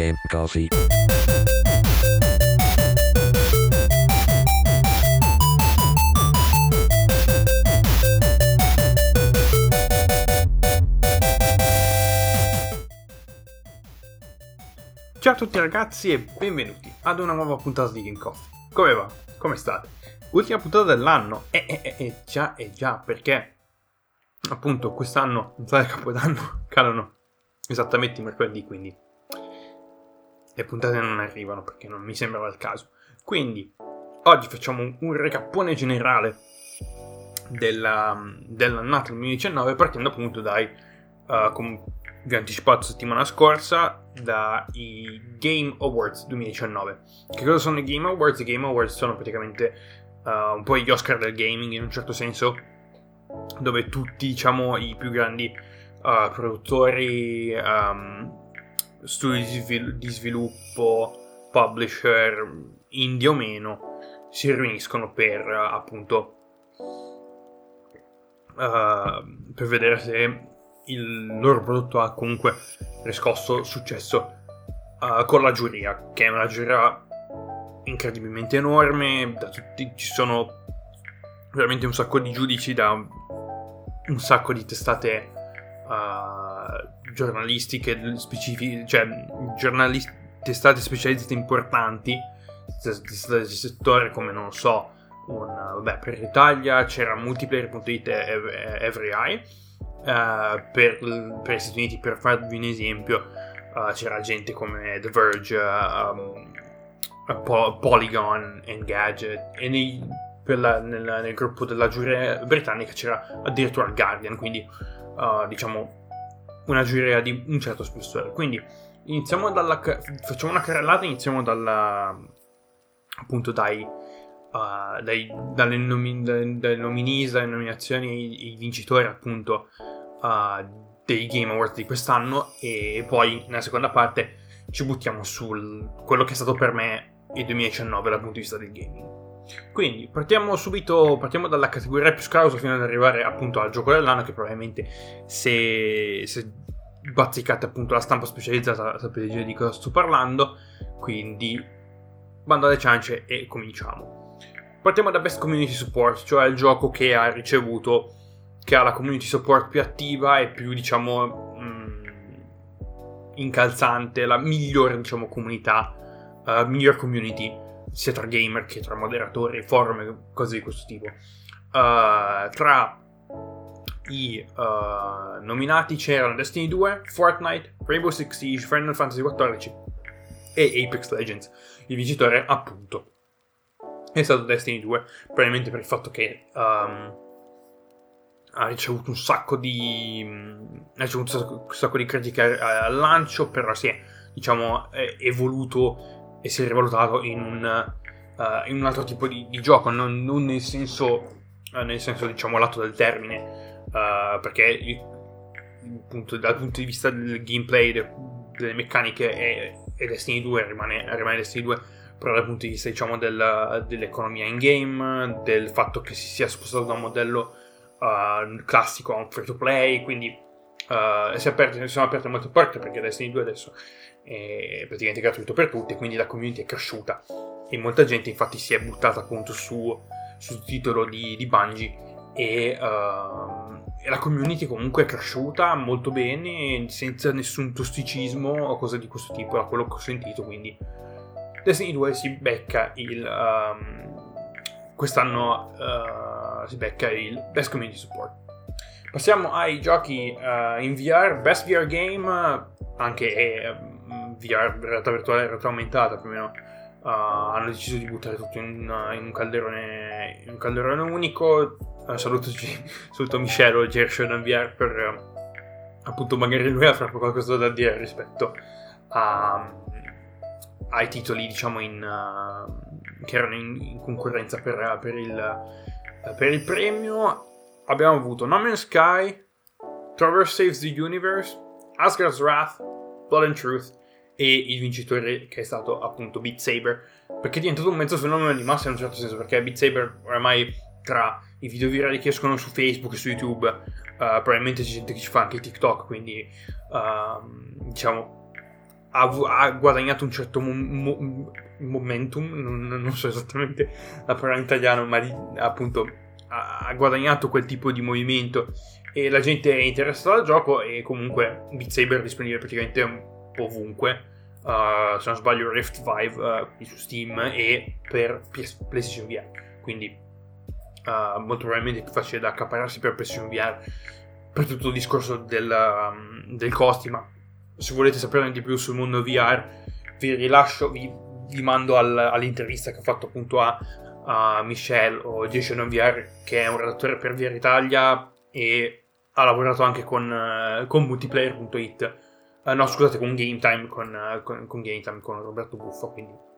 Game Coffee. Ciao a tutti ragazzi e benvenuti ad una nuova puntata di Game Coffee. Come va? Come state? Ultima puntata dell'anno. E eh, eh, eh, già, eh già, perché appunto quest'anno, in sala Capodanno, calano esattamente i mercoledì, quindi le puntate non arrivano perché non mi sembrava il caso. Quindi, oggi facciamo un, un recapone generale della, dell'annata 2019 partendo appunto dai, uh, come vi ho anticipato settimana scorsa, dai Game Awards 2019. Che cosa sono i Game Awards? I Game Awards sono praticamente uh, un po' gli Oscar del gaming in un certo senso, dove tutti diciamo i più grandi uh, produttori, um, studi di, svil- di sviluppo, publisher, indie o meno, si riuniscono per appunto uh, per vedere se il loro prodotto ha comunque riscosso successo uh, con la giuria, che è una giuria incredibilmente enorme, tutti ci sono veramente un sacco di giudici da un sacco di testate uh, giornalistiche specifiche, cioè giornalisti, testate specializzate importanti del settore come non so un, vabbè, per l'Italia c'era multiplayer.it e Every Eye uh, per, per, gli Stati Uniti per farvi un esempio uh, c'era gente come The Verge um, po- Polygon Engadget e nei, la, nel, nel, gruppo della giuria britannica c'era addirittura Guardian quindi uh, diciamo una giuria di un certo spessore. Quindi iniziamo dalla facciamo una carrellata, iniziamo dalla appunto dai, uh, dai dalle, nomi, dalle, nominees, dalle nominazioni i, vincitori appunto uh, dei Game Awards di quest'anno e poi nella seconda parte ci buttiamo su quello che è stato per me il 2019 dal punto di vista del gaming. Quindi partiamo subito, partiamo dalla categoria più scausa fino ad arrivare appunto al gioco dell'anno che probabilmente se, se bazzicate appunto la stampa specializzata sapete già di cosa sto parlando, quindi bando alle ciance e cominciamo. Partiamo da Best Community Support, cioè il gioco che ha ricevuto, che ha la community support più attiva e più diciamo mh, incalzante, la migliore diciamo comunità, uh, miglior community sia tra gamer che tra moderatori, forum e cose di questo tipo. Uh, tra i uh, nominati c'erano Destiny 2, Fortnite, Rainbow Six Siege, Final Fantasy XIV e Apex Legends. Il vincitore, appunto, è stato Destiny 2, probabilmente per il fatto che um, ha ricevuto un sacco di um, ha ricevuto un sacco di critiche al lancio, però si è diciamo evoluto e è rivalutato in un, uh, in un altro tipo di, di gioco, non, non, nel senso, uh, nel senso diciamo lato del termine, uh, perché il, appunto, dal punto di vista del gameplay, de, delle meccaniche e, e, Destiny 2 rimane, rimane Destiny 2, però dal punto di vista diciamo del, dell'economia in game, del fatto che si sia spostato da un modello classico a un free to play, quindi Uh, si, aperte, si sono aperte molte porte perché Destiny 2 adesso è praticamente gratuito per tutti, quindi la community è cresciuta. E molta gente infatti si è buttata appunto su, sul titolo di, di Bungie e, uh, e, la community comunque è cresciuta molto bene senza nessun tossicismo o cose di questo tipo da quello che ho sentito quindi Destiny 2 si becca il um, quest'anno uh, si becca il Best Community Support. Passiamo ai giochi uh, in VR Best VR Game anche eh, VR, realtà virtuale realtà aumentata più o meno, uh, hanno deciso di buttare tutto in, uh, in, un, calderone, in un calderone unico. Uh, saluto, saluto Michelo Gershon VR per appunto magari lui avrà qualcosa da dire rispetto a, ai titoli diciamo in, che erano in, in concorrenza per, per, il, per il premio. Abbiamo avuto No Man's Sky, Traverse Saves the Universe, Asgard's Wrath, Blood and Truth e il vincitore che è stato appunto Beat Saber. Perché è diventato un mezzo fenomeno di massa in un certo senso perché Beat Saber oramai tra i video virali che escono su Facebook e su YouTube uh, probabilmente c'è gente che ci fa anche TikTok quindi uh, diciamo ha, ha guadagnato un certo mo- mo- momentum, non, non, so esattamente la parola in italiano, ma di, appunto ha guadagnato quel tipo di movimento. E la gente è interessata al gioco e comunque Beat Saber è disponibile praticamente ovunque. Uh, se non sbaglio Rift Vive uh, su Steam e per PS- PlayStation VR quindi uh, molto probabilmente è più facile da accaparrarsi per PlayStation VR per tutto il discorso del, um, del costi ma se volete saperne di più sul mondo VR vi rilascio vi, vi mando al, all'intervista che ho fatto appunto a, a Michelle o Jason VR che è un redattore per VR Italia e ha lavorato anche con, con multiplayer.it uh, no scusate con Game Time con, uh, con, con, Game Time con Roberto Buffo quindi.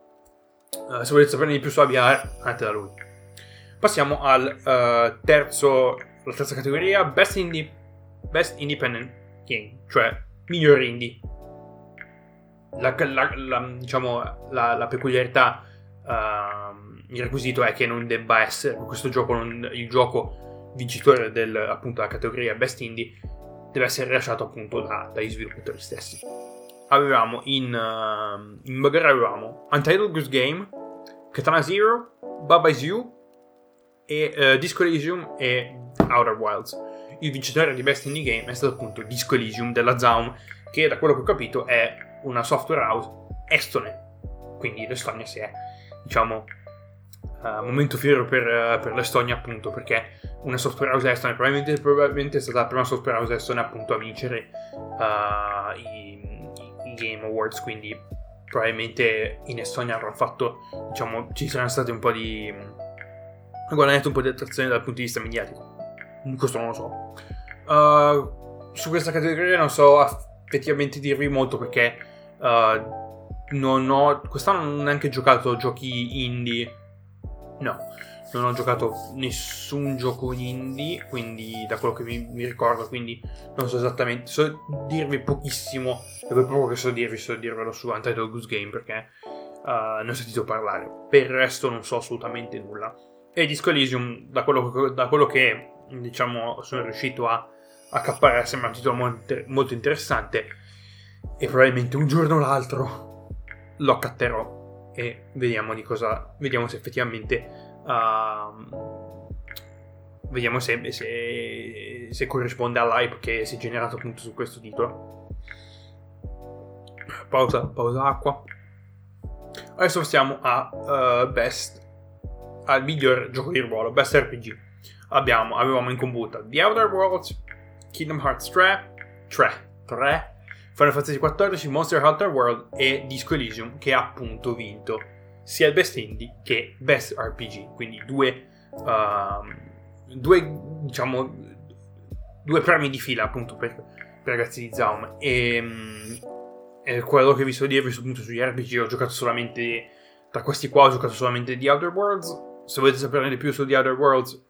Se volete saperne di più su VR andate da lui. Passiamo al terzo la terza categoria Best Indie Best Independent Game cioè miglior indie. La, la, la, diciamo, la peculiarità uh, il requisito è che non debba essere questo gioco non, il gioco vincitore del, appunto, della categoria Best Indie deve essere rilasciato appunto da, dagli sviluppatori stessi. Avevamo in, uh, in bagaglia avevamo Untitled Goose Game, Katana Zero, Baba Is You e uh, Disco Elysium e Outer Wilds. Il vincitore di Best Indie Game è stato appunto Disco Elysium della Zaum, che da quello che ho capito è una software house estone. Quindi l'Estonia si è, diciamo, uh, momento fiero per, uh, per l'Estonia appunto perché una software house estone, probabilmente, probabilmente, è stata la prima software house estone appunto a vincere uh, i, i, Game Awards, quindi probabilmente in Estonia avranno fatto, diciamo, ci saranno state un po' di... ha guadagnato un po' di attrazione dal punto di vista mediatico. Questo non lo so. Uh, su questa categoria non so effettivamente dirvi molto perché uh, non ho... quest'anno non ho neanche giocato giochi indie. No non ho giocato nessun gioco indie, quindi da quello che mi, mi ricordo, quindi non so esattamente, so dirvi pochissimo, e quel poco che so dirvi, so dirvelo su Untitled Goose Game perché uh, ne ho sentito parlare, per il resto non so assolutamente nulla. E Disco Elysium, da quello, da quello che diciamo sono riuscito a accappare, sembra un titolo molto, molto interessante e probabilmente un giorno o l'altro lo accatterò e vediamo di cosa, vediamo se effettivamente Uh, vediamo se, se, se, corrisponde all'hype che si è generato appunto su questo titolo. Pausa, pausa acqua. Adesso passiamo a uh, Best, al miglior gioco di ruolo, Best RPG. Abbiamo, avevamo in combutta The Outer Worlds, Kingdom Hearts 3, 3, 3 Final Fantasy XIV, Monster Hunter World e Disco Elysium che ha appunto vinto sia il Best Indie che Best RPG, quindi due, uh, due diciamo, due premi di fila appunto per, per ragazzi di Zaum. E, um, e, quello che vi so dirvi appunto sugli RPG ho giocato solamente, tra questi qua ho giocato solamente The Outer Worlds, se volete saperne di più su The Outer Worlds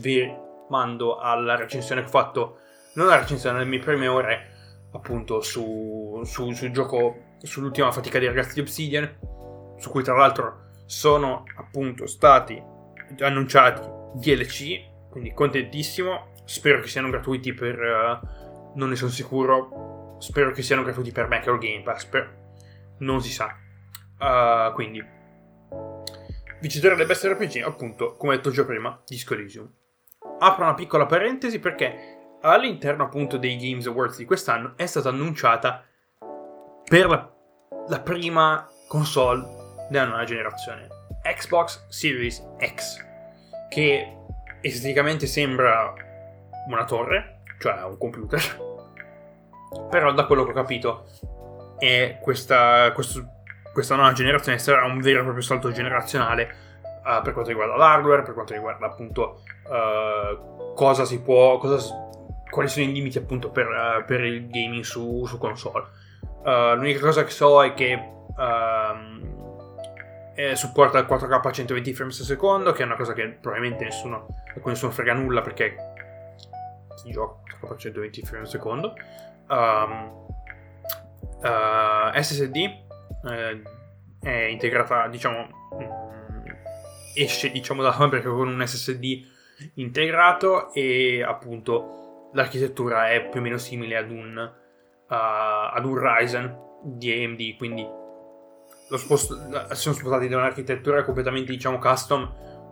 vi mando alla recensione che ho fatto, non la recensione, le mie prime ore appunto su, su, sul gioco, sull'ultima fatica dei ragazzi di Obsidian su cui tra l'altro sono appunto stati annunciati DLC, quindi contentissimo. Spero che siano gratuiti per... Uh, non ne sono sicuro. Spero che siano gratuiti per Mac o Game Pass, però non si sa. Uh, quindi, vincitore del Best RPG, appunto, come detto già prima, Disco Elysium. Apro una piccola parentesi perché all'interno appunto dei Games Awards di quest'anno è stata annunciata per la, la prima console della nuova generazione, Xbox Series X, che esteticamente sembra una torre, cioè un computer, però da quello che ho capito è questa, questo, questa nuova generazione sarà un vero e proprio salto generazionale uh, per quanto riguarda l'hardware, per quanto riguarda appunto uh, cosa si può, cosa, quali sono i limiti appunto per, uh, per il gaming su, su console. l'unica cosa che so è che uh, eh, supporta il 4K a 120 frames al secondo, che è una cosa che probabilmente nessuno, nessuno frega nulla perché chi gioca 4K a 120 frames al secondo. Um, uh, SSD eh, è integrata, diciamo, mm, esce diciamo da fabbrica con un SSD integrato e appunto l'architettura è più o meno simile ad un, uh, ad un Ryzen di AMD, quindi sposto, sono spostati da un'architettura completamente, diciamo, custom.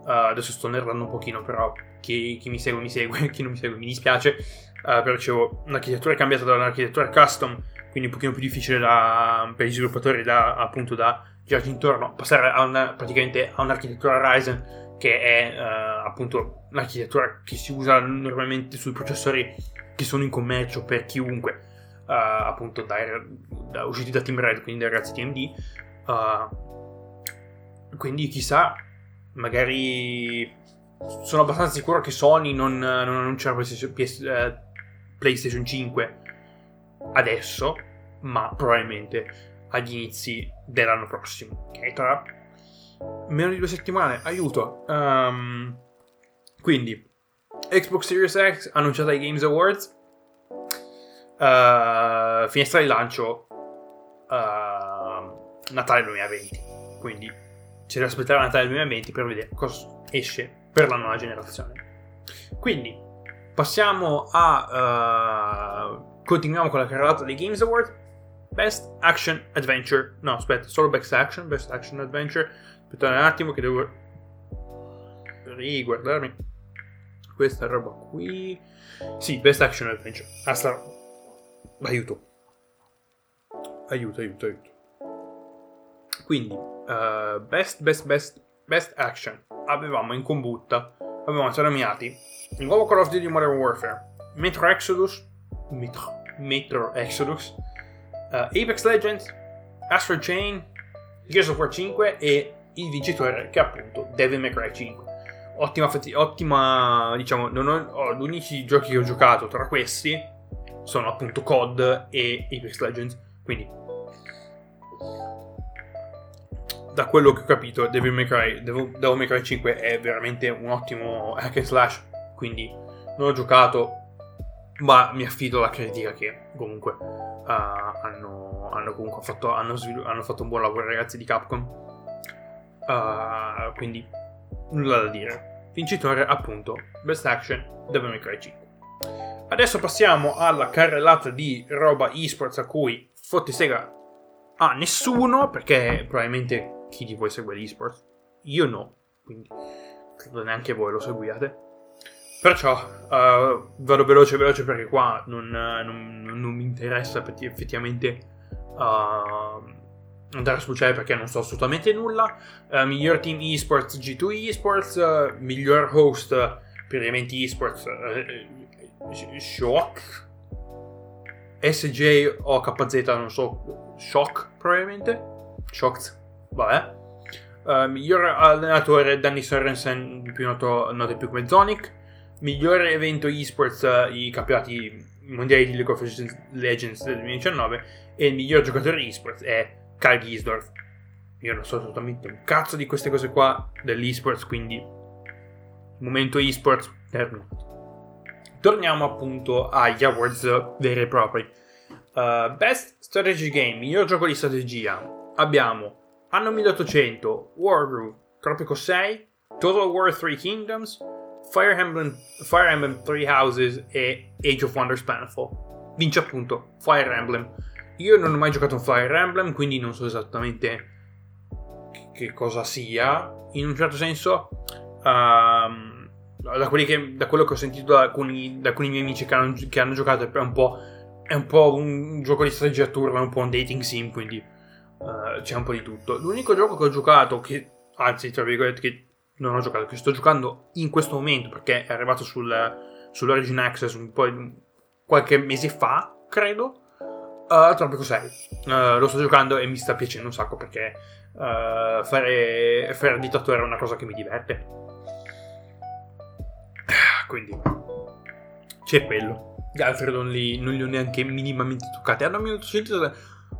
Uh, adesso sto nerdando un pochino, però chi, chi, mi segue mi segue, chi non mi segue mi dispiace. Uh, però dicevo, un'architettura è cambiata da un'architettura custom, quindi un pochino più difficile da, per gli sviluppatori da, appunto da girarci intorno, passare a una, praticamente a un'architettura Ryzen che è uh, appunto l'architettura che si usa normalmente sui processori che sono in commercio per chiunque, uh, appunto dai, da, usciti da Team Red, quindi dai ragazzi AMD. Uh, quindi chissà, magari sono abbastanza sicuro che Sony non, non annuncerà PlayStation, uh, PlayStation 5 adesso, ma probabilmente agli inizi dell'anno prossimo. Ok, tra meno di due settimane, aiuto. Um, quindi, Xbox Series X annunciata ai Games Awards. Uh, finestra di lancio uh, Natale 2020. Quindi c'è da aspettare Natale 2020 per vedere cosa esce per la nuova generazione. Quindi passiamo a. Uh, continuiamo con la carrellata dei Games Awards. Best Action Adventure. No, aspetta, solo Best Action. Best Action Adventure. Aspettate un attimo che devo riguardarmi questa roba qui. Sì, Best Action Adventure. Asta. Aiuto. Aiuto, aiuto, aiuto. Quindi, uh, Best, Best, Best, Best Action. Avevamo in combutta, avevamo terminati il nuovo Call of Duty Modern Warfare, Metro Exodus, Metro, Metro Exodus, uh, Apex Legends, Astro Chain, Gears of War 5 e il vincitore che è appunto Devil May Cry 5. Ottima, ottima diciamo, non ho, oh, gli unici giochi che ho giocato tra questi sono appunto COD e Apex Legends, quindi da quello che ho capito Devil May Cry, Devil, May Cry 5 è veramente un ottimo hack and slash, quindi non ho giocato ma mi affido alla critica che comunque uh, hanno, hanno, comunque fatto, hanno, svilu- hanno fatto un buon lavoro i ragazzi di Capcom Uh, quindi nulla da dire. Vincitore appunto Best Action Devil May Cry 5. Adesso passiamo alla carrellata di roba esports a cui fotti sega a nessuno perché probabilmente chi di voi segue l'esports? Io no, quindi credo neanche voi lo seguiate. Perciò uh, vado veloce veloce perché qua non, non, non mi interessa effettivamente uh, andare a spulciare perché non so assolutamente nulla. Uh, miglior team esports G2 esports, uh, miglior host per eventi esports uh, Shock. SJ o KZ, non so, Shock probabilmente. Shocked, vabbè. Uh, miglior allenatore Danny Sorensen, più noto, noto più come Zonic. Miglior evento esports, i campionati mondiali di League of Legends del 2019. E il miglior giocatore esports è Kyle Gisdorf. Io non so assolutamente un cazzo di queste cose qua dell'esports, quindi momento esports terminato. Torniamo appunto agli awards veri e propri. Uh, Best Strategy Game, miglior gioco di strategia. Abbiamo Anno 1800, Wargroove, Tropico 6, Total War 3 Kingdoms, Fire Emblem, Fire Emblem 3 Houses e Age of Wonders Planetfall. Vince appunto Fire Emblem. Io non ho mai giocato un Fire Emblem, quindi non so esattamente che cosa sia. In un certo senso, um, da, che, da, quello che ho sentito da alcuni, da alcuni miei amici che hanno, che hanno, giocato, è un, è un po' un gioco di strategia turno, è un po' un dating sim, quindi uh, c'è un po' di tutto. L'unico gioco che ho giocato, che anzi, tra virgolette, che non ho giocato, che sto giocando in questo momento perché è arrivato sul, sull'Origin Access un po' qualche mese fa, credo Uh, Tropico 6. Uh, lo sto giocando e mi sta piacendo un sacco perché uh, fare, fare dittatore è una cosa che mi diverte. Quindi c'è quello. Gli altri non li, non li ho neanche minimamente toccati. Hanno minuto sentito,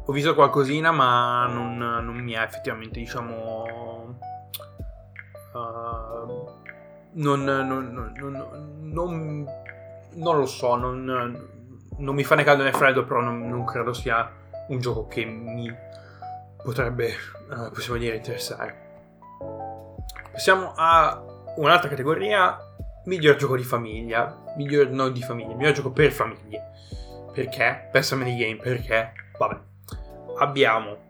ho visto qualcosina, ma non, non mi ha effettivamente, diciamo. Uh, non, non, non, lo so, non, mi fa né caldo né freddo, però non, credo sia un gioco che mi potrebbe, uh, possiamo dire, interessare. Passiamo a un'altra categoria, miglior gioco di famiglia, miglior non di famiglia, miglior gioco per famiglie. Perché? Best Family Game, perché? Vabbè. Abbiamo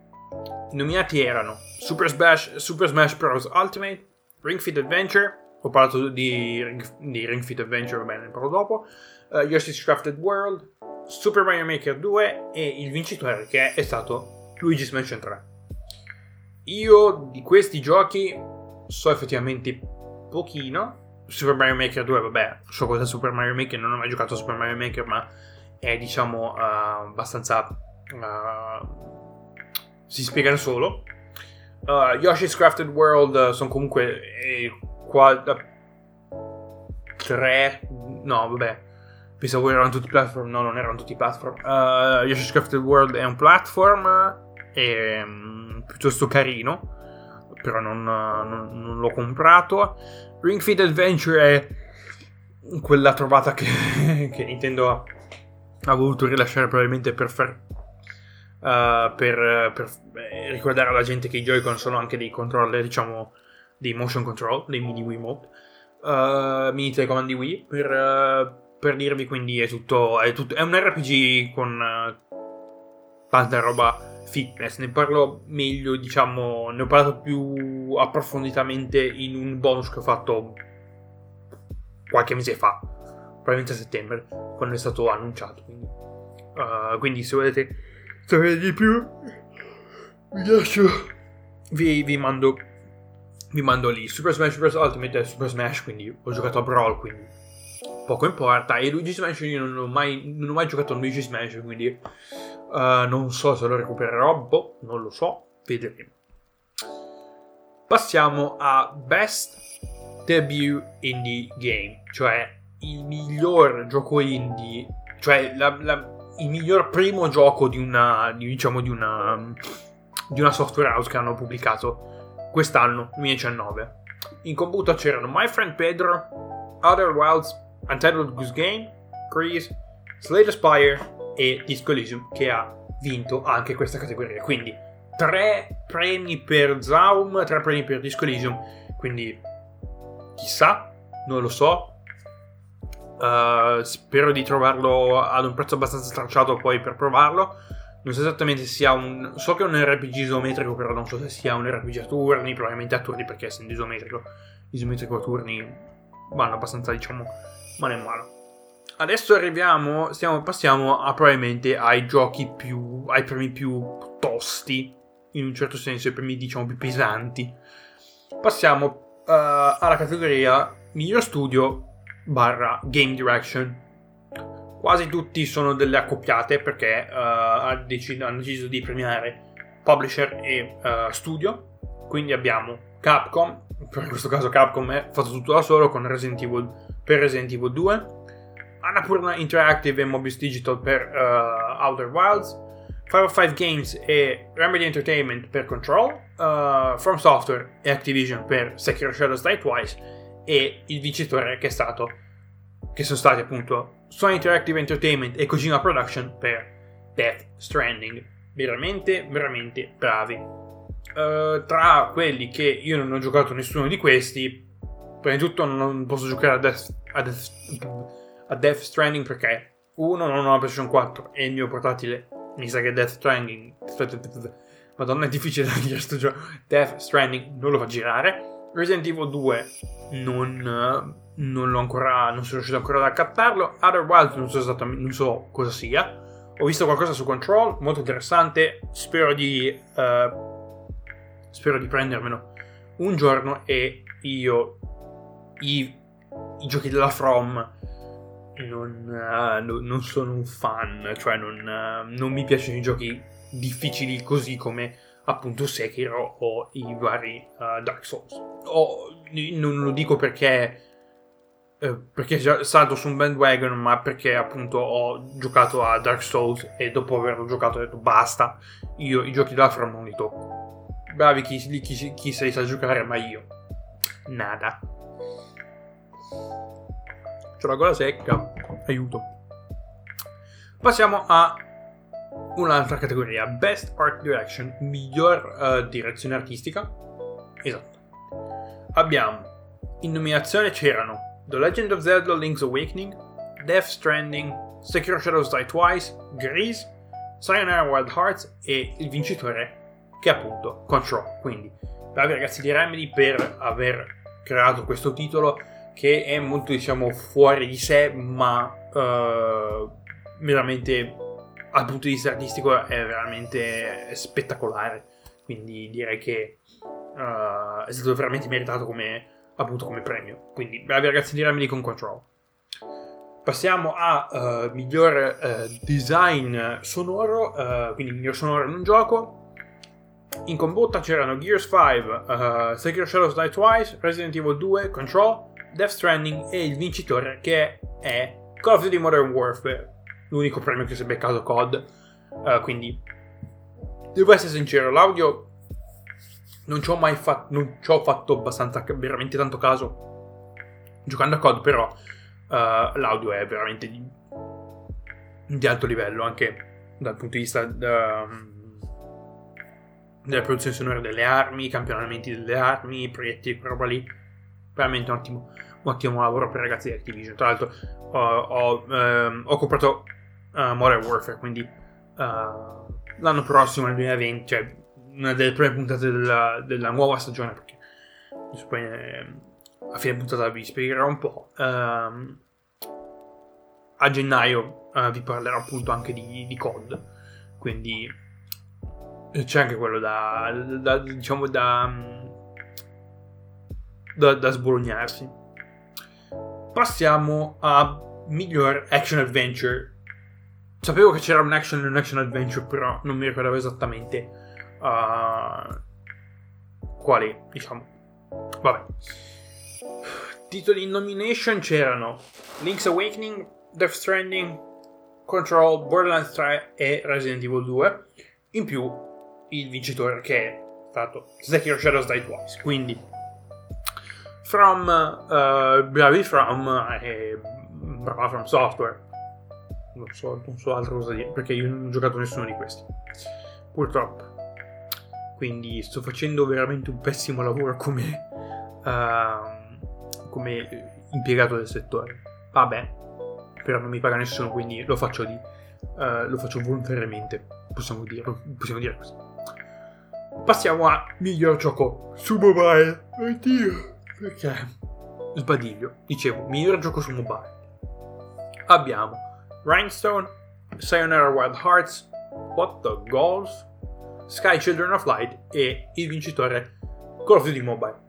nominati erano Super Smash, Super Smash Bros. Ultimate, Ring Fit Adventure, ho parlato di Ring, di Ring Fit Adventure, va bene, ne parlo dopo, uh, Yoshi's Crafted World, Super Mario Maker 2 e il vincitore che è stato Luigi's Mansion 3. Io di questi giochi so effettivamente pochino. Super Mario Maker 2, vabbè, so cos'è Super Mario Maker, non ho mai giocato a Super Mario Maker, ma è diciamo uh, abbastanza... Uh, si spiega da solo. Uh, Yoshi's Crafted World uh, sono comunque eh. No, vabbè. Pensavo erano tutti platform, no, non erano tutti platform. Uh, Yoshi's Crafted World è un platform è, um, piuttosto carino, però non, non, non l'ho comprato. Ring Fit Adventure è quella trovata che, che Nintendo ha, voluto rilasciare probabilmente per far uh, per, per, ricordare alla gente che i Joy-Con sono anche dei controller, diciamo, dei motion control, dei mini Wiimote, uh, mini telecomand di Wii, per, uh, per, dirvi quindi è tutto, è tutto, è un RPG con tanta roba fitness, ne parlo meglio, diciamo, ne ho parlato più approfonditamente in un bonus che ho fatto qualche mese fa, probabilmente a settembre, quando è stato annunciato. Quindi, uh, quindi se volete sapere di più, vi lascio, vi, vi mando, vi mando lì. Super Smash Bros. Ultimate è Super Smash, quindi ho giocato a Brawl, quindi poco importa. E Luigi Smash io non ho mai, non ho mai giocato a Luigi Smash, quindi Uh, non so se lo recupererò, boh, non lo so, vedremo. Passiamo a Best Debut Indie Game, cioè il miglior gioco indie, cioè la, la, il miglior primo gioco di una, diciamo, di una, di una software house che hanno pubblicato quest'anno, 2019. In computo c'erano My Friend Pedro, Other Wilds, Untitled Goose Game, Grease, Slade Aspire e Disco Elysium che ha vinto anche questa categoria. Quindi tre premi per Zaum, tre premi per Disco Elysium. Quindi chissà, non lo so. Uh, spero di trovarlo ad un prezzo abbastanza stracciato poi per provarlo. Non so esattamente se sia un. So che è un RPG isometrico, però non so se sia un RPG a turni. Probabilmente a turni perché essendo isometrico, isometrico a turni vanno abbastanza, diciamo, mano in mano adesso arriviamo, stiamo, passiamo a, probabilmente ai giochi più, ai premi più tosti, in un certo senso, i premi diciamo più pesanti. Passiamo uh, alla categoria miglior studio barra game direction. Quasi tutti sono delle accoppiate perché uh, hanno, deciso, di premiare publisher e uh, studio. Quindi abbiamo Capcom, in questo caso Capcom è fatto tutto da solo con Resident Evil per Resident Evil 2 Annapurna Interactive e Mobius Digital per uh, Outer Wilds, 505 Games e Remedy Entertainment per Control, uh, From Software e Activision per Sekiro Shadows Die Twice e il vincitore che è stato che sono stati appunto Sony Interactive Entertainment e Kojima Production per Death Stranding. Veramente, veramente bravi. Uh, tra quelli che io non ho giocato nessuno di questi, prima di tutto non posso giocare a Death, a Death a Death Stranding perché uno non ho una PlayStation 4 e il mio portatile mi sa che Death Stranding Madonna è difficile da dire sto gioco Death Stranding non lo fa girare Resident Evil 2 non, non l'ho ancora non sono riuscito ancora ad accattarlo. Other Wilds non so esattamente non so cosa sia. Ho visto qualcosa su Control molto interessante. Spero di uh, spero di prendermelo un giorno e io i, i giochi della From non, uh, non, sono un fan, cioè non, uh, non, mi piacciono i giochi difficili così come appunto Sekiro o i vari uh, Dark Souls. O, non lo dico perché perché salto su un bandwagon, ma perché appunto ho giocato a Dark Souls e dopo averlo giocato ho detto basta, io i giochi della From non li tocco. Bravi chi, chi, chi se li sa giocare, ma io nada. C'ho la gola secca. Aiuto. Passiamo a un'altra categoria. Best Art Direction. Miglior uh, direzione artistica. Esatto. Abbiamo in nominazione c'erano The Legend of Zelda Link's Awakening, Death Stranding, Sekiro Shadows Die Twice, Grease, Sayonara Wild Hearts e il vincitore che è appunto Control. Quindi bravi ragazzi di Remedy per aver creato questo titolo che è molto diciamo fuori di sé ma uh, veramente dal punto di vista artistico è veramente spettacolare. Quindi direi che uh, è stato veramente meritato come appunto come premio. Quindi bravi ragazzi di Remedy con Control passiamo a uh, miglior design sonoro quindi miglior sonoro in un gioco. In combotta c'erano Gears 5, uh, Sekiro Shadows Die Twice, Resident Evil 2, Control, Death Stranding e il vincitore che è Call of Duty Modern Warfare, l'unico premio che si è beccato COD. Uh, quindi devo essere sincero, l'audio non ci ho mai fatto, non ci ho fatto abbastanza, veramente tanto caso giocando a COD, però uh, l'audio è veramente di, di, alto livello anche dal punto di vista uh, della produzione sonora delle armi, campionamenti delle armi, proiettili, roba lì. Veramente un ottimo, un ottimo lavoro per i ragazzi di Activision. Tra l'altro ho, ho, ehm, ho comprato uh, Modern Warfare, quindi uh, l'anno prossimo, nel 2020, cioè una delle prime puntate della, della nuova stagione, perché poi eh, a fine puntata vi spiegherò un po'. Uh, a gennaio uh, vi parlerò appunto anche di, di COD, quindi c'è anche quello da, da diciamo da, da, da sbolognarsi. Passiamo a miglior action adventure. Sapevo che c'era un action e un action adventure, però non mi ricordavo esattamente uh, quali, diciamo. Vabbè. Titoli in nomination c'erano Link's Awakening, Death Stranding, Control, Borderlands 3 e Resident Evil 2. In più il vincitore che è stato Sekiro Shadows Die Twice. Quindi, From, uh, bravi From e brava From Software. Non so, non so altra cosa dire perché io non ho giocato nessuno di questi. Purtroppo. Quindi sto facendo veramente un pessimo lavoro come, uh, come impiegato del settore. Vabbè, però non mi paga nessuno, quindi lo faccio, di, uh, lo faccio volontariamente. Possiamo dire, possiamo dire così. Passiamo a miglior gioco su mobile. Oddio, perché? Sbadiglio. Dicevo, miglior gioco su mobile. Abbiamo Rhinestone, Sayonara Wild Hearts, What the Goals, Sky Children of Light e il vincitore Call of Duty Mobile.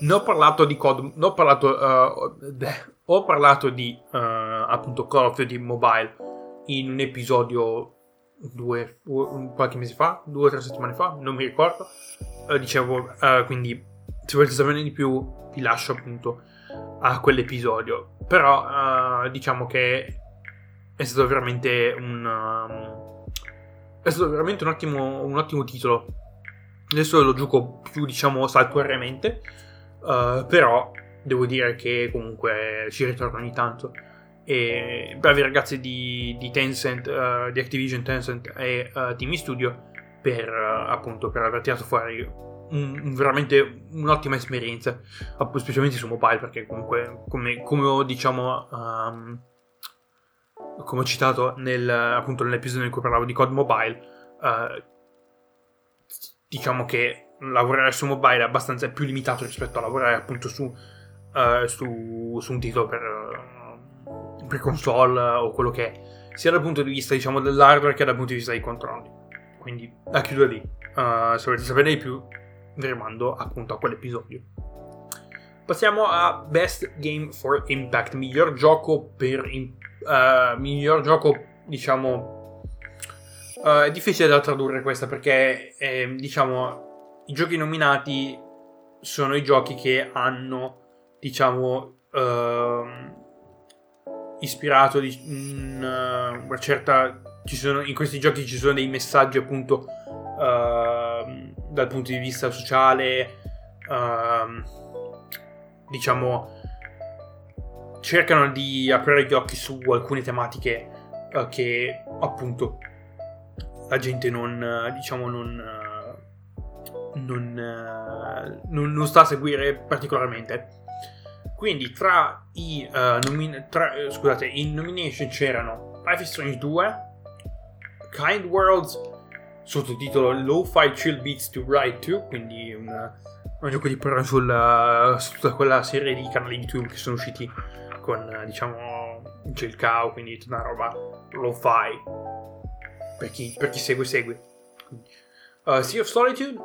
Ne ho parlato di COD, ho parlato, uh, ho parlato di uh, appunto Call of Duty Mobile in un episodio due, qualche mese fa, due o tre settimane fa, non mi ricordo. Uh, dicevo, quindi se volete saperne di più vi lascio appunto a quell'episodio. Però uh, diciamo che è stato veramente un... Um, è stato veramente un ottimo, un ottimo titolo. Adesso lo gioco più, diciamo, saltuariamente. però devo dire che comunque ci ritorno ogni tanto e bravi ragazzi di, di Tencent, uh, di Activision Tencent e uh, Team Studio per uh, appunto per aver tirato fuori un, veramente un'ottima esperienza, specialmente su mobile perché comunque come, come ho diciamo um, come ho citato nel, appunto nell'episodio in cui parlavo di Code Mobile diciamo che lavorare su mobile è abbastanza più limitato rispetto a lavorare appunto su, su, su un titolo per per console o quello che è, sia dal punto di vista diciamo dell'hardware che dal punto di vista dei controlli. Quindi la chiudo lì. Uh, se volete sapere di più, vi rimando appunto a quell'episodio. Passiamo a Best Game for Impact, miglior gioco per uh, miglior gioco, diciamo uh, è difficile da tradurre questa perché eh, diciamo i giochi nominati sono i giochi che hanno diciamo uh, ispirato di una, una certa sono, in questi giochi ci sono dei messaggi appunto dal punto di vista sociale uh, diciamo cercano di aprire gli occhi su alcune tematiche uh, che appunto la gente non diciamo non non, non, non sta a seguire particolarmente. Quindi tra i uh, nomin- tra, scusate, in nomination c'erano Life is Strange 2, Kind Worlds, sottotitolo Lo-Fi Chill Beats to Ride to, quindi un, un gioco di parole su tutta quella serie di canali YouTube che sono usciti con, diciamo, Chill Cow, quindi tutta una roba lo-fi. Per chi, per chi segue, segue. Uh, sea of Solitude,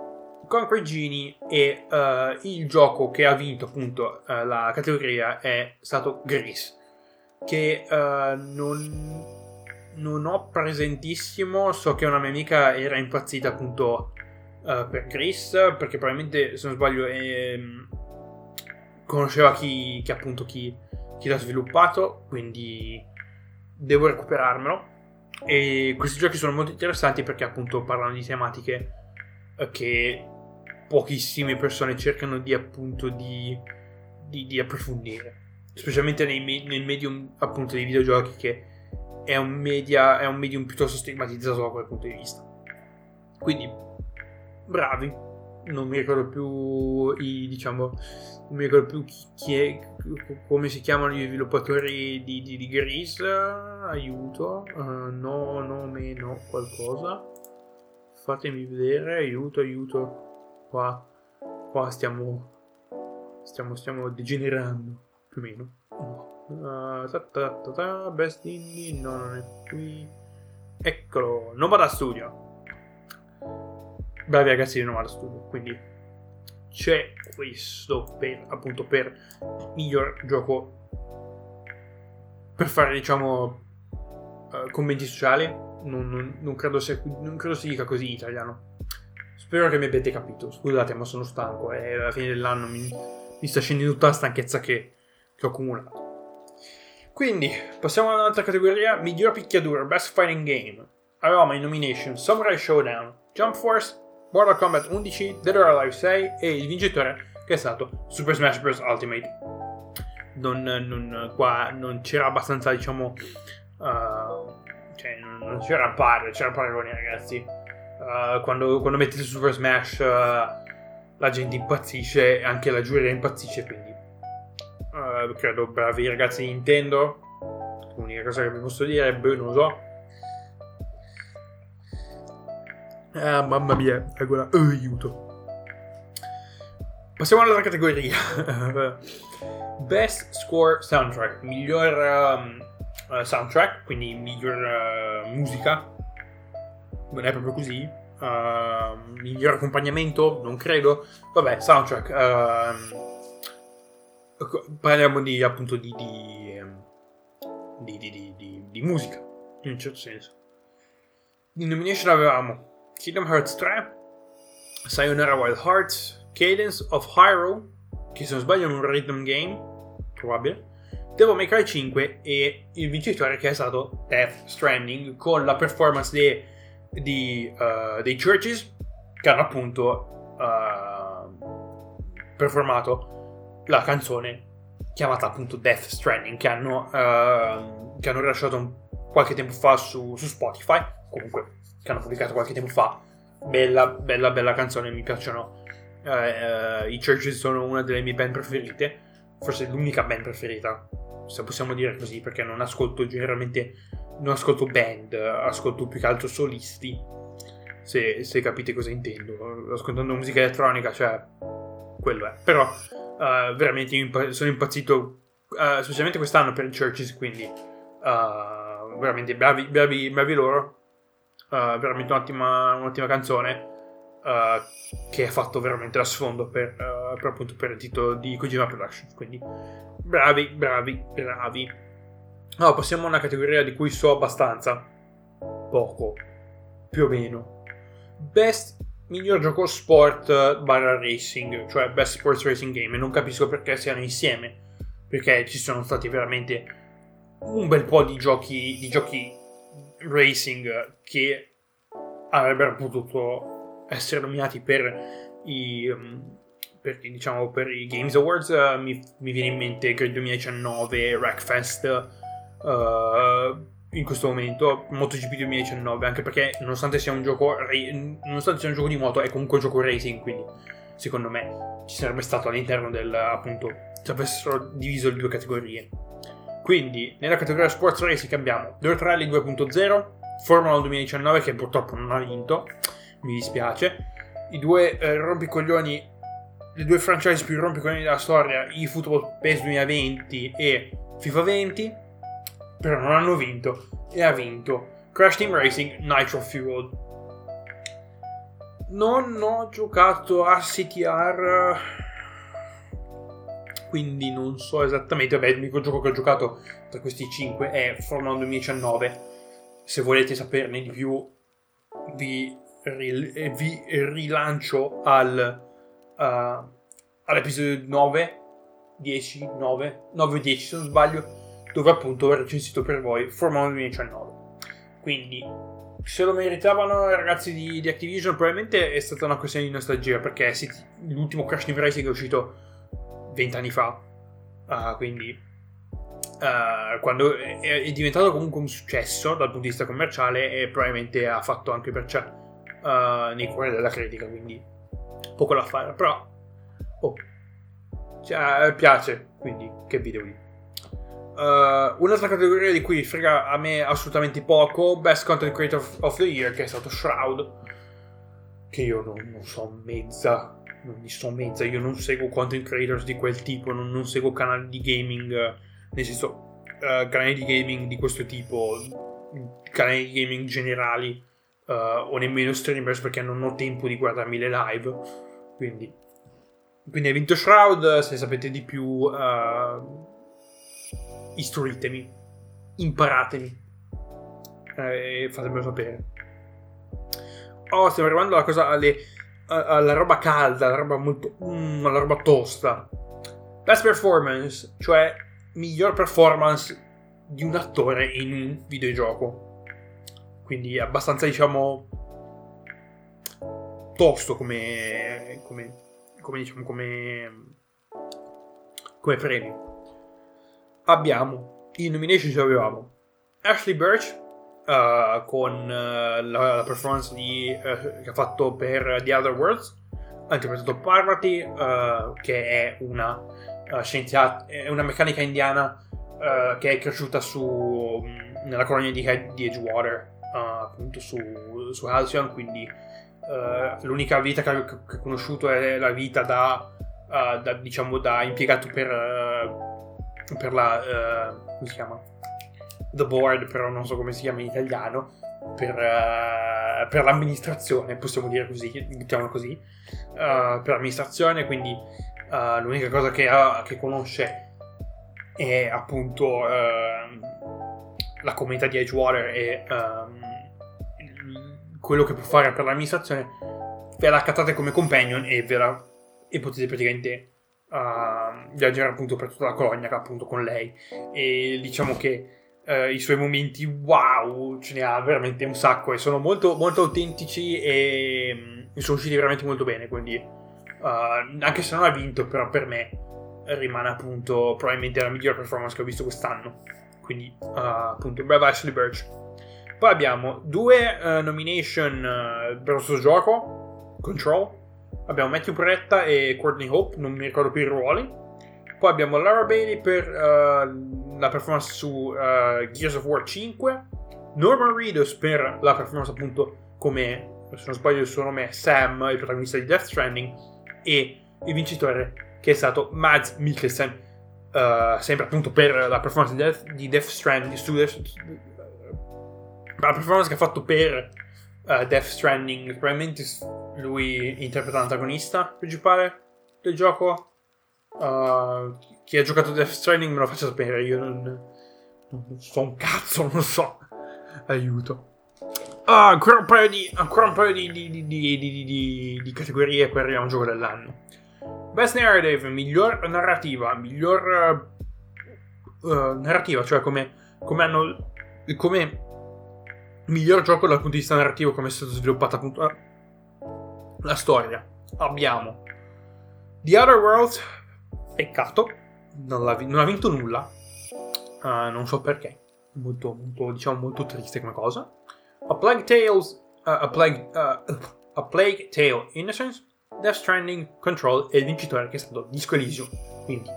Concrete Genie e uh, il gioco che ha vinto appunto uh, la categoria è stato Grease che uh, non, non, ho presentissimo. So che una mia amica era impazzita appunto uh, per Chris, perché probabilmente, se non sbaglio, eh, conosceva chi, chi appunto chi, chi, l'ha sviluppato, quindi devo recuperarmelo. E questi giochi sono molto interessanti perché appunto parlano di tematiche uh, che pochissime persone cercano di appunto di, di, di approfondire specialmente nei, nel medium appunto dei videogiochi che è un, media, è un medium piuttosto stigmatizzato da quel punto di vista. Quindi, bravi. Non mi ricordo più i, diciamo, non mi ricordo più chi, chi è, come si chiamano gli sviluppatori di, di, di Grease. Aiuto. Uh, no, nome, no, qualcosa. Fatemi vedere, aiuto, aiuto. Qua, qua stiamo, stiamo, stiamo degenerando più o meno. Uh, best indie, no, non è qui. Eccolo, Nomada Studio. Bravi ragazzi di Nomada Studio, quindi c'è questo per, appunto, per miglior gioco per fare, diciamo, uh, commenti sociali. Non, non, non, credo sia, non credo si dica così in italiano. Spero che mi abbiate capito. Scusate, ma sono stanco e alla fine dell'anno mi, mi sta scendendo tutta la stanchezza che che ho accumulato. Quindi, passiamo ad un'altra categoria, miglior picchiaduro, best fighting game. Avevamo in nomination Samurai Showdown, Jump Force, Mortal Kombat 11, Dead or Alive 6 e il vincitore che è stato Super Smash Bros. Ultimate. Non, non, qua non c'era abbastanza, diciamo, uh, cioè non, non c'era paragone, c'era paragone ragazzi. Uh, quando, quando, mettete Super Smash uh, la gente impazzisce, anche la giuria impazzisce, quindi Uh, credo bravi ragazzi di Nintendo. L'unica cosa che vi posso dire è, beh, non lo so. Ah, mamma mia, eccola. Uh, aiuto. Passiamo all'altra categoria. Best Score Soundtrack. Miglior um, soundtrack, quindi miglior uh, musica. Non è proprio così. Uh, miglior accompagnamento? Non credo. Vabbè, soundtrack. Uh, parliamo di appunto di, ehm, di, di, di, musica in un certo senso. In nomination avevamo Kingdom Hearts 3 Sayonara Wild Hearts Cadence of Hyrule che se non sbaglio è un rhythm game probabile Devil May Cry 5 e il vincitore che è stato Death Stranding con la performance dei, di, uh, dei Churches che hanno appunto uh, performato la canzone chiamata appunto Death Stranding che hanno, uh, che hanno rilasciato qualche tempo fa su, su, Spotify, comunque che hanno pubblicato qualche tempo fa. Bella, bella, bella canzone, mi piacciono. Uh, uh, I Churches sono una delle mie band preferite, forse l'unica band preferita, se possiamo dire così, perché non ascolto generalmente, non ascolto band, ascolto più che altro solisti, se, se capite cosa intendo. Ascoltando musica elettronica, cioè, quello è. Però uh, veramente impa- sono impazzito, uh, specialmente quest'anno per i Churches, quindi uh, veramente bravi, bravi, bravi loro. veramente un'ottima, un'ottima canzone che ha fatto veramente la sfondo per, per, appunto per il titolo di Kojima Productions. Quindi bravi, bravi, bravi. No, passiamo a una categoria di cui so abbastanza. Poco, più o meno. Best miglior gioco sport eh, barra racing, cioè Best Sports Racing Game, e non capisco perché siano insieme, perché ci sono stati veramente un bel po' di giochi, di giochi racing che avrebbero potuto essere nominati per i, mm, per, diciamo, per i Games Awards. Uh, mi, mi, viene in mente Grid 2019, Rackfest. Uh, in questo momento MotoGP 2019 anche perché nonostante sia un gioco nonostante sia un gioco di moto è comunque un gioco racing quindi secondo me ci sarebbe stato all'interno del appunto se avessero diviso le due categorie quindi nella categoria sports racing abbiamo Dirt Rally 2.0 Formula 2019 che purtroppo non ha vinto, mi dispiace. I due eh, rompicoglioni, le due franchise più rompicoglioni della storia, i Football PES 2020 e FIFA 20, però non hanno vinto e ha vinto Crash Team Racing Nitro Fueled. Non ho giocato a CTR, quindi non so esattamente. Vabbè, l'unico gioco che ho giocato tra questi 5 è Formula 2019. Se volete saperne di più, vi, vi rilancio al, uh, all'episodio 9, 10, 9, 9 10 se non sbaglio, dove appunto ho recensito per voi Formula 2019. Quindi, se lo meritavano i ragazzi di, di, Activision, probabilmente è stata una questione di nostalgia, perché l'ultimo Crash Team Racing è uscito 20 anni fa. Uh, quindi, uh, quando è, è, diventato comunque un successo dal punto di vista commerciale, e probabilmente ha fatto anche perciò uh, nei cuori della critica. Quindi, poco da fare. Però, oh, cioè, piace. Quindi, che video lì. Uh, un'altra categoria di cui frega a me assolutamente poco, Best Content Creator of the Year, che è stato Shroud, che io non, non so mezza, non ne so mezza, io non seguo content creators di quel tipo, non, non seguo canali di gaming, nel senso, uh, canali di gaming di questo tipo, canali di gaming generali, uh, o nemmeno streamers perché non ho tempo di guardarmi le live, quindi... Quindi hai vinto Shroud, se sapete di più... Istruitemi, imparatemi eh, e fatemelo sapere. Oh, stiamo arrivando alla cosa, alle, alla roba calda, alla roba molto, mm, alla roba tosta. Best performance, cioè miglior performance di un attore in un videogioco. Quindi abbastanza, diciamo, tosto come, come, come diciamo, come, come premio abbiamo in nomination ci avevamo Ashley Birch uh, con uh, la, performance di, uh, che ha fatto per The Other Worlds ha interpretato Parvati che è una scienziata è una meccanica indiana che è cresciuta su, nella colonia di, di Edgewater appunto su, su Halcyon quindi l'unica vita che ha, conosciuto è la vita da, da diciamo da impiegato per per la... Uh, come si chiama? The board, però non so come si chiama in italiano, per, uh, per l'amministrazione, possiamo dire così, diciamo così, uh, per l'amministrazione, quindi l'unica cosa che, ha, che, conosce è appunto la comunità di Edgewater e um, quello che può fare per l'amministrazione, ve la accattate come companion e, la, e potete praticamente a viaggiare appunto per tutta la colonia appunto con lei. E diciamo che uh, i suoi momenti wow ce ne ha veramente un sacco e sono molto, molto autentici e um, sono usciti veramente molto bene quindi uh, anche se non ha vinto però per me rimane appunto probabilmente la migliore performance che ho visto quest'anno. Quindi uh, appunto brava Ashley Birch poi abbiamo due nomination per questo gioco Control Abbiamo Matthew Pretta e Courtney Hope, non mi ricordo più i ruoli. Poi abbiamo Lara Bailey per uh, la performance su uh, Gears of War 5. Norman Reedus per la performance appunto come, se non sbaglio il suo nome è Sam, il protagonista di Death Stranding. E il vincitore che è stato Mads Mikkelsen, uh, sempre appunto per la performance di Death, di Death Stranding. Su Death, la performance che ha fatto per uh, Death Stranding, probabilmente lui interpreta l'antagonista principale del gioco. Uh, chi ha giocato Death Stranding me lo faccia sapere, io non, non so un cazzo, non so. Aiuto. Ah, ancora un paio di, ancora un paio di, di, di, di categorie e poi arriviamo al gioco dell'anno. Best Narrative, miglior narrativa, miglior uh, narrativa, cioè come, come hanno... come miglior gioco dal punto di vista narrativo, come è stato sviluppato appunto eh, la storia. Abbiamo The Other World, peccato, non, ha, vinto nulla, uh, non so perché, molto, molto, diciamo molto triste come cosa. A Plague Tales, uh, a, Plague, uh, a Plague Tale Innocence, Death Stranding, Control e il vincitore che è stato Disco Elysium. Quindi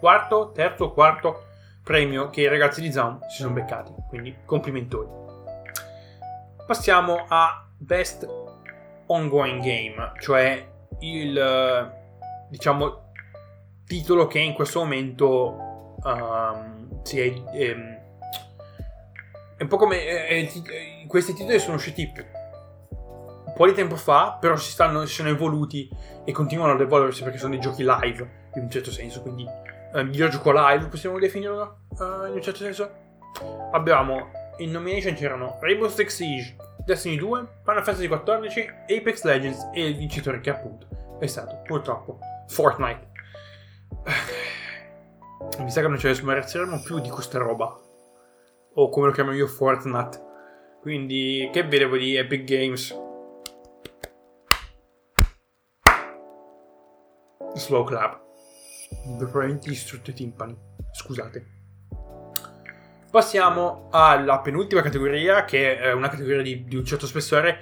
quarto, terzo, quarto premio che i ragazzi di Zaun si sono beccati, quindi complimentori. Passiamo a Best Ongoing Game, cioè il diciamo titolo che in questo momento um, si è, ehm, è un po' come eh, questi titoli sono usciti un po' di tempo fa, però si, stanno, si sono evoluti e continuano ad evolversi perché sono dei giochi live in un certo senso, quindi miglior gioco live possiamo definirlo uh, in un certo senso. Abbiamo in nomination c'erano Rainbow Six Siege, Destiny 2, Final Fantasy XIV, Apex Legends e il vincitore che appunto è stato purtroppo Fortnite. Mi sa che non ce ne smerezzeremo più di questa roba. O come lo chiamo io Fortnite. Quindi che vedevo di Epic Games? Slow clap. Veramente i timpani. Scusate. Passiamo alla penultima categoria, che è una categoria di, di un certo spessore.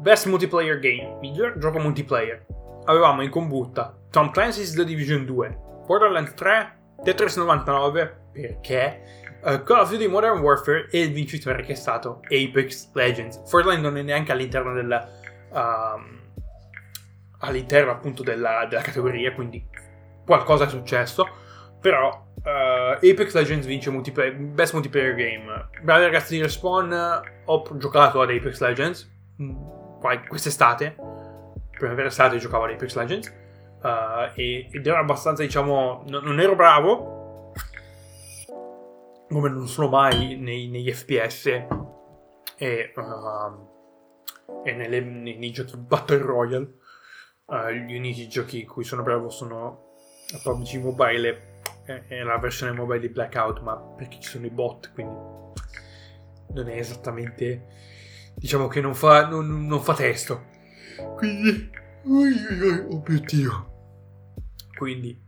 Best Multiplayer Game, miglior gioco multiplayer. Avevamo in combutta Tom Clancy's The Division 2, Borderlands 3, Tetris 99, perché uh, Call of Duty Modern Warfare e il vincitore che è stato Apex Legends. Fortnite non è neanche all'interno del... Um, all'interno appunto della, della categoria, quindi qualcosa è successo. Però uh, Apex Legends vince multiplayer, Best Multiplayer Game. Bravi ragazzi di Respawn, ho giocato ad Apex Legends mm, quest'estate. Primavera estate giocavo ad Apex Legends. Uh, ed ero abbastanza, diciamo, n- non ero bravo, come non sono mai nei, negli FPS e, uh, e nelle, nei, nei, giochi Battle Royale. Uh, gli unici giochi in cui sono bravo sono PUBG Mobile e la versione mobile di Blackout, ma perché ci sono i bot, quindi non è esattamente... Diciamo che non fa, non, non fa testo. Quindi... Oh mio Dio. Quindi...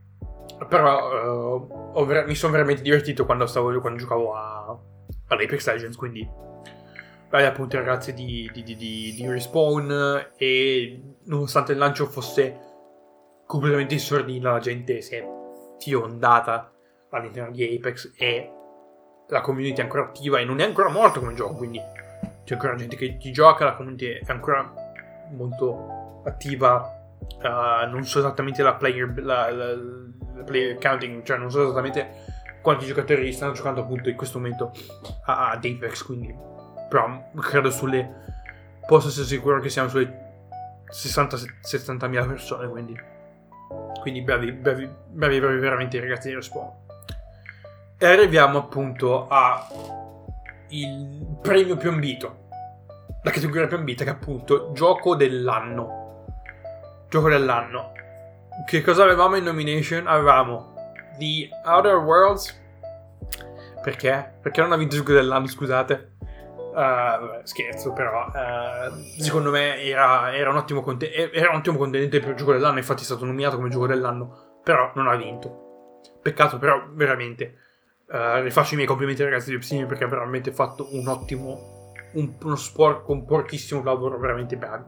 Però uh, ver- mi sono veramente divertito quando, stavo, quando giocavo a, all'Apex Legends, quindi bravi appunto ragazzi di, di, di, di, Respawn e nonostante il lancio fosse completamente in sordina la gente si è fiondata all'interno di Apex e la community è ancora attiva e non è ancora morto come gioco quindi c'è ancora gente che ci gioca la community è ancora molto attiva uh, non so esattamente la player la, la, la, player counting cioè non so esattamente quanti giocatori stanno giocando appunto in questo momento ad Apex quindi però credo sulle posso essere sicuro che siamo sulle 60-70 mila persone quindi quindi bravi, bravi, bravi, bravi veramente i ragazzi di Respawn e arriviamo appunto a il premio più ambito la categoria più ambita che è appunto gioco dell'anno gioco dell'anno che cosa avevamo in nomination? avevamo The Outer Worlds perché? Perché non ha vinto il gioco dell'anno, scusate. Uh, scherzo, però uh, secondo me era, era, un ottimo conte- era un ottimo contendente per il gioco dell'anno. Infatti, è stato nominato come gioco dell'anno, però non ha vinto. Peccato, però, veramente. Uh, rifaccio i miei complimenti ai ragazzi di Obsidian perché hanno veramente fatto un ottimo, un, uno sport con portissimo lavoro, veramente bravi.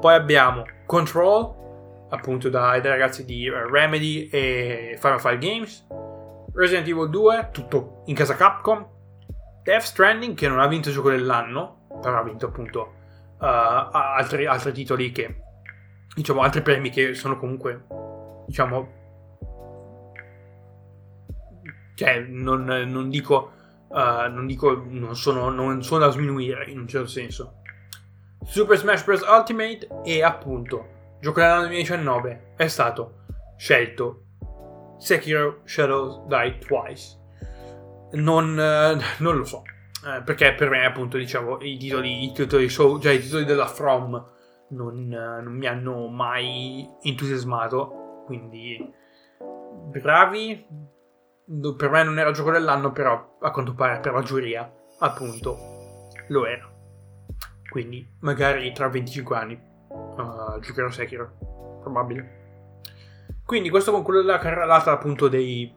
Poi abbiamo Control, appunto dai, dai ragazzi di Remedy e Final Five Games. Resident Evil 2, tutto in casa Capcom. Death Stranding che non ha vinto il gioco dell'anno, però ha vinto appunto uh, altri, altri, titoli che, diciamo, altri premi che sono comunque, diciamo, cioè, non, non dico, uh, non dico, non sono, non sono da sminuire in un certo senso. Super Smash Bros. Ultimate e appunto, gioco dell'anno 2019 è stato scelto Sekiro Shadows Die Twice non, eh, non lo so. Eh, perché per me, appunto, diciamo, i titoli, i titoli show, cioè i titoli della From non, eh, non mi hanno mai entusiasmato. Quindi, bravi. Per me non era gioco dell'anno, però a quanto pare per la giuria, appunto, lo era. Quindi, magari tra 25 anni uh, giocherò Sekiro. Probabile. Quindi, questo conclude la carrellata appunto dei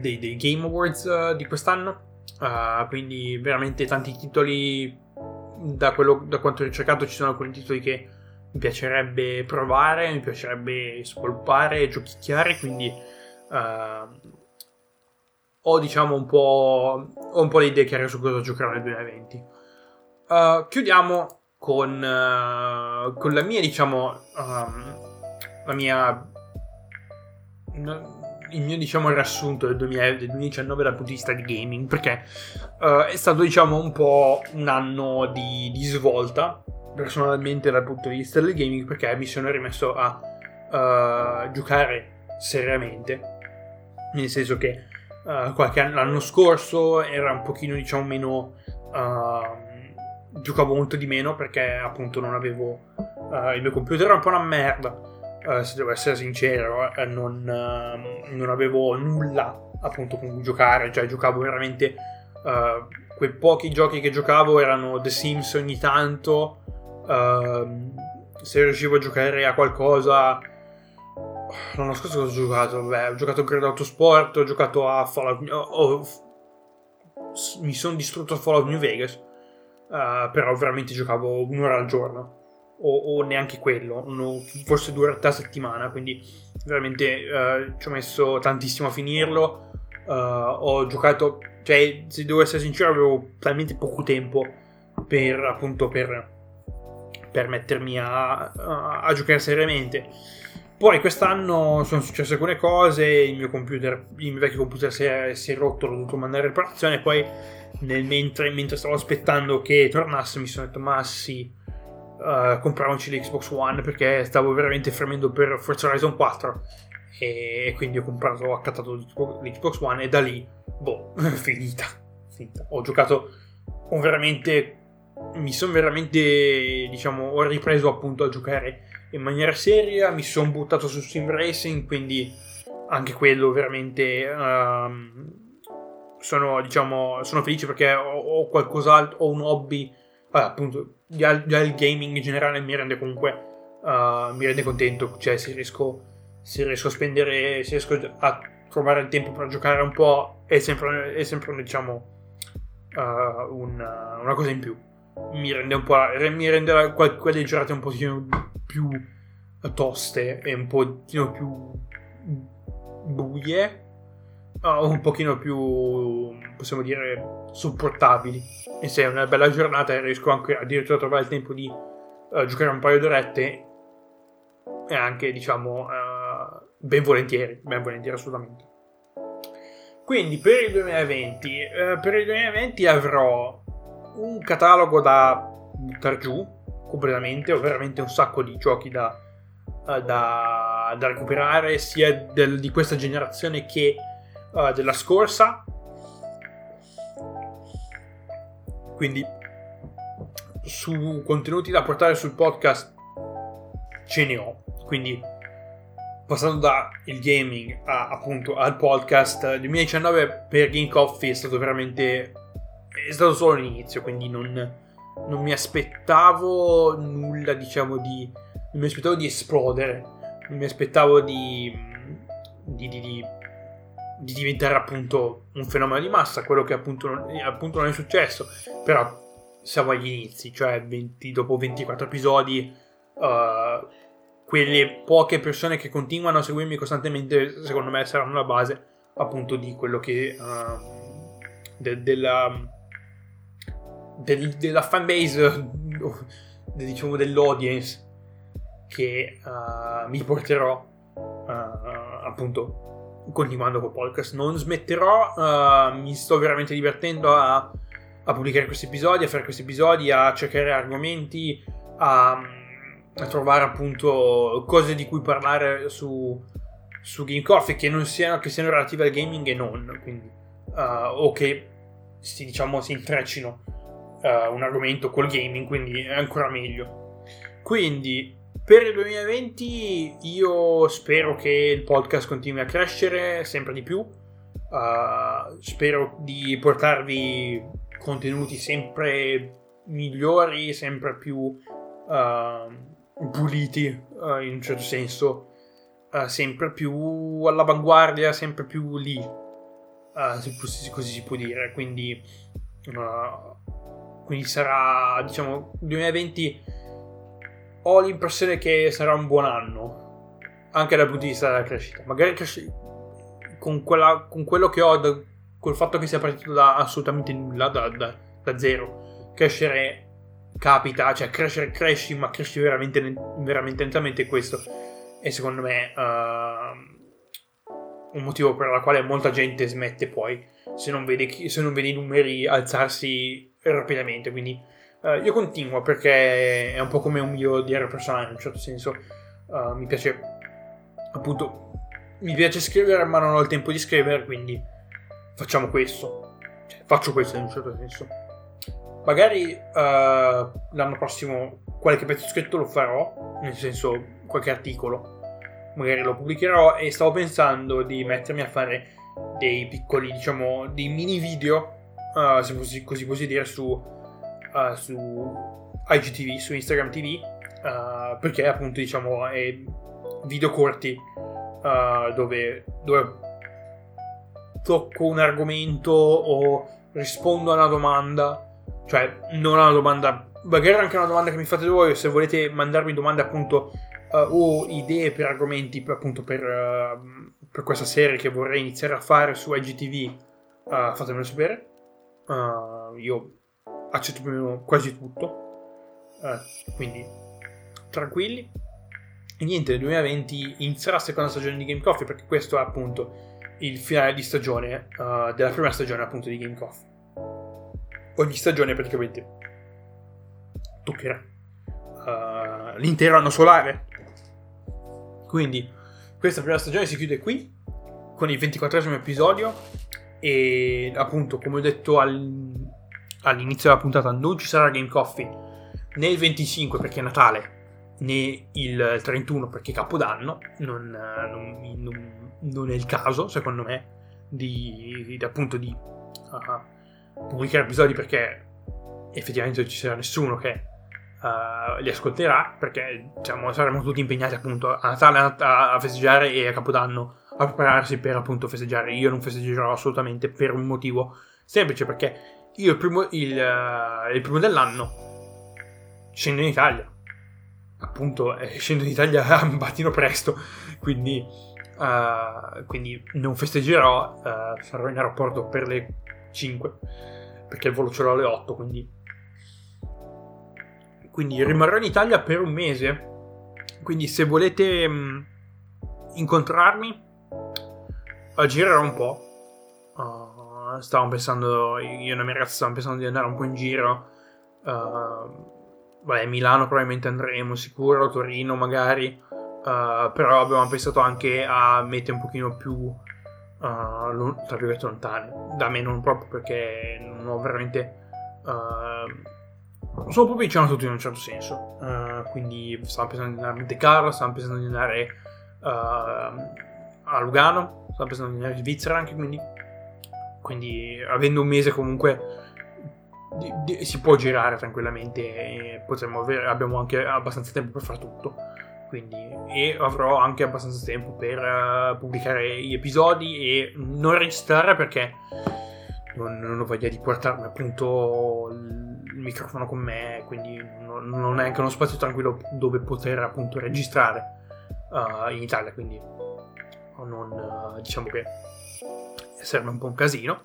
dei, dei Game Awards uh, di quest'anno. Uh, quindi veramente tanti titoli. Da, quello, da quanto ho ricercato ci sono alcuni titoli che mi piacerebbe provare, mi piacerebbe sviluppare, giochicchiare, quindi uh, ho diciamo un po', ho un po' le idee chiare su cosa giocherò nel 2020. uh, chiudiamo con, uh, con, la mia, diciamo, um, la mia... il mio, diciamo, riassunto del, 2000, del 2019 dal punto di vista di gaming, perché uh, è stato, diciamo, un po' un anno di, di, svolta, personalmente dal punto di vista del gaming, perché mi sono rimesso a giocare seriamente, nel senso che qualche anno, l'anno scorso era un pochino, diciamo, meno... Uh, giocavo molto di meno perché appunto non avevo uh, il mio computer era un po' una merda uh, se devo essere sincero uh, non, non, avevo nulla appunto con cui giocare cioè giocavo veramente quei pochi giochi che giocavo erano The Sims ogni tanto ehm, se riuscivo a giocare a qualcosa l'anno scorso cosa ho giocato? Beh, ho giocato a Credo Autosport ho giocato a Fallout oh, mi sono distrutto a Fallout New Vegas uh, però veramente giocavo un'ora al giorno o, o neanche quello, uno, forse ore a settimana, quindi veramente uh, ci ho messo tantissimo a finirlo. Uh, ho giocato, cioè se devo essere sincero avevo talmente poco tempo per appunto per, per mettermi a, a, a giocare seriamente. Poi quest'anno sono successe alcune cose, il mio computer, il mio vecchio computer si è, si è rotto, l'ho dovuto mandare in riparazione, poi mentre, mentre, stavo aspettando che tornasse mi sono detto ma sì uh, l'Xbox One perché stavo veramente fremendo per Forza Horizon 4 e quindi ho comprato ho accattato l'Xbox One e da lì boh finita, finita. ho giocato ho veramente mi sono veramente diciamo ho ripreso appunto a giocare in maniera seria mi sono buttato su Sim Racing quindi anche quello veramente um, sono, diciamo, sono felice perché ho, ho qualcos'altro, ho un hobby, vabbè, appunto, già, già, il gaming in generale mi rende comunque, uh, mi rende contento, cioè se riesco, se riesco a spendere, se riesco a trovare il tempo per giocare un po', è sempre, è sempre diciamo, uh, una, una cosa in più. Mi rende un po', mi rende quelle giornate un pochino più toste e un pochino più buie uh, un pochino più, possiamo dire, sopportabili. E se è una bella giornata riesco anche addirittura a trovare il tempo di uh, giocare un paio d'orette e anche, diciamo, uh, ben volentieri, ben volentieri assolutamente. Quindi per il 2020, uh, per il 2020 avrò un catalogo da buttare giù completamente, ho veramente un sacco di giochi da, da, da recuperare, sia del, di questa generazione che uh, della scorsa. Quindi su contenuti da portare sul podcast ce ne ho. Quindi passando dal gaming a, appunto al podcast 2019 per Game Coffee è stato veramente è stato solo l'inizio quindi non, non mi aspettavo nulla diciamo di non mi aspettavo di esplodere non mi aspettavo di, di, di, di di diventare appunto un fenomeno di massa, quello che appunto non, appunto non è successo, però siamo agli inizi, cioè 20, dopo 24 episodi, uh, quelle poche persone che continuano a seguirmi costantemente, secondo me saranno la base appunto di quello che... Uh, de, della, del, della fanbase, diciamo dell'audience che uh, mi porterò appunto continuando col podcast. Non smetterò, uh, mi sto veramente divertendo a, a, pubblicare questi episodi, a fare questi episodi, a cercare argomenti, a, a trovare appunto cose di cui parlare su, su Game Coffee che non siano, che siano relative al gaming e non, quindi, uh, o che si, diciamo, si intreccino uh, un argomento col gaming, quindi è ancora meglio. Quindi per il 2020 io spero che il podcast continui a crescere sempre di più. Uh, spero di portarvi contenuti sempre migliori, sempre più uh, puliti uh, in un certo senso, sempre più all'avanguardia, sempre più lì, se così si può dire. Quindi, quindi sarà, diciamo, 2020 ho l'impressione che sarà un buon anno, anche dal punto di vista della crescita. Magari cresci- con, quella, con, quello che ho, da, col fatto che sia partito da assolutamente nulla, da, da, da zero, crescere capita, cioè crescere cresci, ma cresci veramente, veramente lentamente questo è secondo me uh, un motivo per il quale molta gente smette poi se non vede, se non vede i numeri alzarsi rapidamente, quindi uh, io continuo perché è un po' come un mio diario personale in un certo senso, uh, mi piace appunto, mi piace scrivere ma non ho il tempo di scrivere, quindi facciamo questo, cioè, faccio questo in un certo senso. Magari uh, l'anno prossimo qualche pezzo scritto lo farò, nel senso qualche articolo, magari lo pubblicherò e stavo pensando di mettermi a fare dei piccoli, diciamo, dei mini video, se così, così posso dire, su, uh, su IGTV, su Instagram TV, uh, perché appunto, diciamo, è video corti dove, dove tocco un argomento o rispondo a una domanda cioè, non è una domanda. Magari anche una domanda che mi fate voi. Se volete mandarmi domande, appunto, uh, o idee per argomenti, appunto, per, uh, per, questa serie che vorrei iniziare a fare su IGTV, uh, eh, fatemelo sapere. io accetto più o meno quasi tutto. quindi, tranquilli. E niente, nel 2020 inizierà la seconda stagione di Game Coffee, perché questo è appunto il finale di stagione della prima stagione, appunto, di Game Coffee ogni stagione praticamente toccherà uh, l'intero anno solare. Quindi questa prima stagione si chiude qui con il 24 episodio e appunto come ho detto al, all'inizio della puntata non ci sarà Game Coffee né il 25 perché è Natale né il 31 perché è Capodanno non, non, non, non è il caso secondo me di, di appunto di uh, pubblicare episodi perché effettivamente non ci sarà nessuno che uh, li ascolterà perché diciamo, saremo tutti impegnati appunto a Natale a, a, festeggiare e a Capodanno a prepararsi per appunto festeggiare. Io non festeggerò assolutamente per un motivo semplice perché io il primo, il, uh, il primo dell'anno scendo in Italia. Appunto, eh, scendo in Italia a mattino presto, quindi, uh, quindi non festeggerò, sarò in aeroporto per le 5 perché il volo ce l'ho alle 8 quindi. Quindi rimarrò in Italia per un mese. Quindi se volete mh, mm, incontrarmi girerò un po' stavamo pensando io e la mia ragazza stavamo pensando di andare un po' in giro uh, vabbè Milano probabilmente andremo sicuro Torino magari uh, però abbiamo pensato anche a mettere un pochino più uh, tra lontane. Da me non proprio perché non ho veramente uh, sono proprio vicino a tutti in un certo senso. Quindi stavo pensando di andare a Monte Carlo stavo pensando di andare a Lugano stavo pensando di andare in Svizzera anche quindi quindi avendo un mese comunque di, di, si può girare tranquillamente e avere, abbiamo anche abbastanza tempo per fare tutto. Quindi, e avrò anche abbastanza tempo per uh, pubblicare gli episodi e non registrare perché non, non, ho voglia di portarmi appunto il microfono con me, quindi non, non è anche uno spazio tranquillo dove poter appunto registrare uh, in Italia, quindi non, uh, diciamo che serve un po' un casino.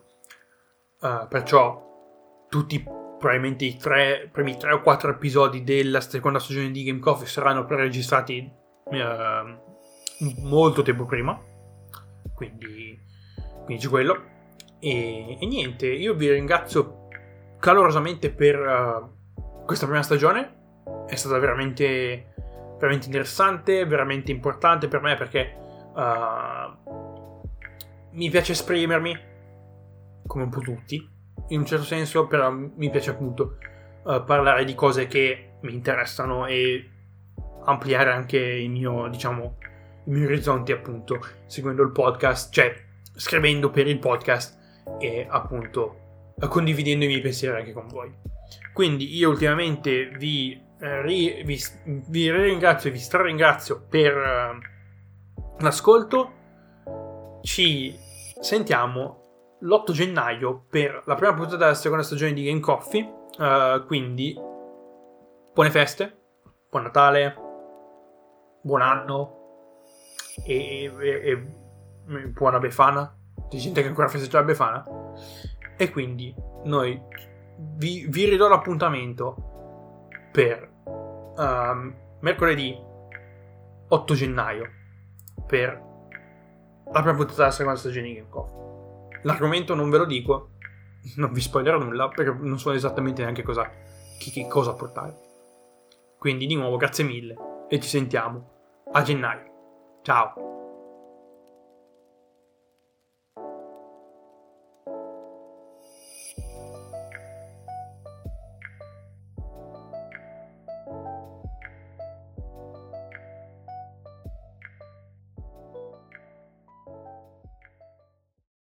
perciò tutti probabilmente i tre, primi 3 o 4 episodi della seconda stagione di Game Coffee saranno preregistrati eh, molto tempo prima. Quindi, quindi c'è quello. E, e, niente, io vi ringrazio calorosamente per uh, questa prima stagione. È stata veramente, veramente interessante, veramente importante per me perché uh, mi piace esprimermi, come un po' tutti in un certo senso, però mi piace appunto uh, parlare di cose che mi interessano e ampliare anche il mio, diciamo, i miei orizzonti appunto seguendo il podcast, cioè scrivendo per il podcast e appunto condividendo i miei pensieri anche con voi. Quindi io ultimamente vi, eh, ri, vi, vi ringrazio e vi straringrazio per uh, l'ascolto. Ci sentiamo l'8 gennaio per la prima puntata della seconda stagione di Game Coffee. Uh, quindi, buone feste, buon Natale, buon anno e, e, e buona Befana. C'è gente che ancora festeggia la Befana. E quindi noi vi, vi ridò l'appuntamento per um, mercoledì 8 gennaio per la prima puntata della seconda stagione di Gamecoff. L'argomento non ve lo dico, non vi spoilerò nulla perché non so esattamente neanche cosa, che, che cosa portare. Quindi di nuovo grazie mille e ci sentiamo a gennaio. Ciao!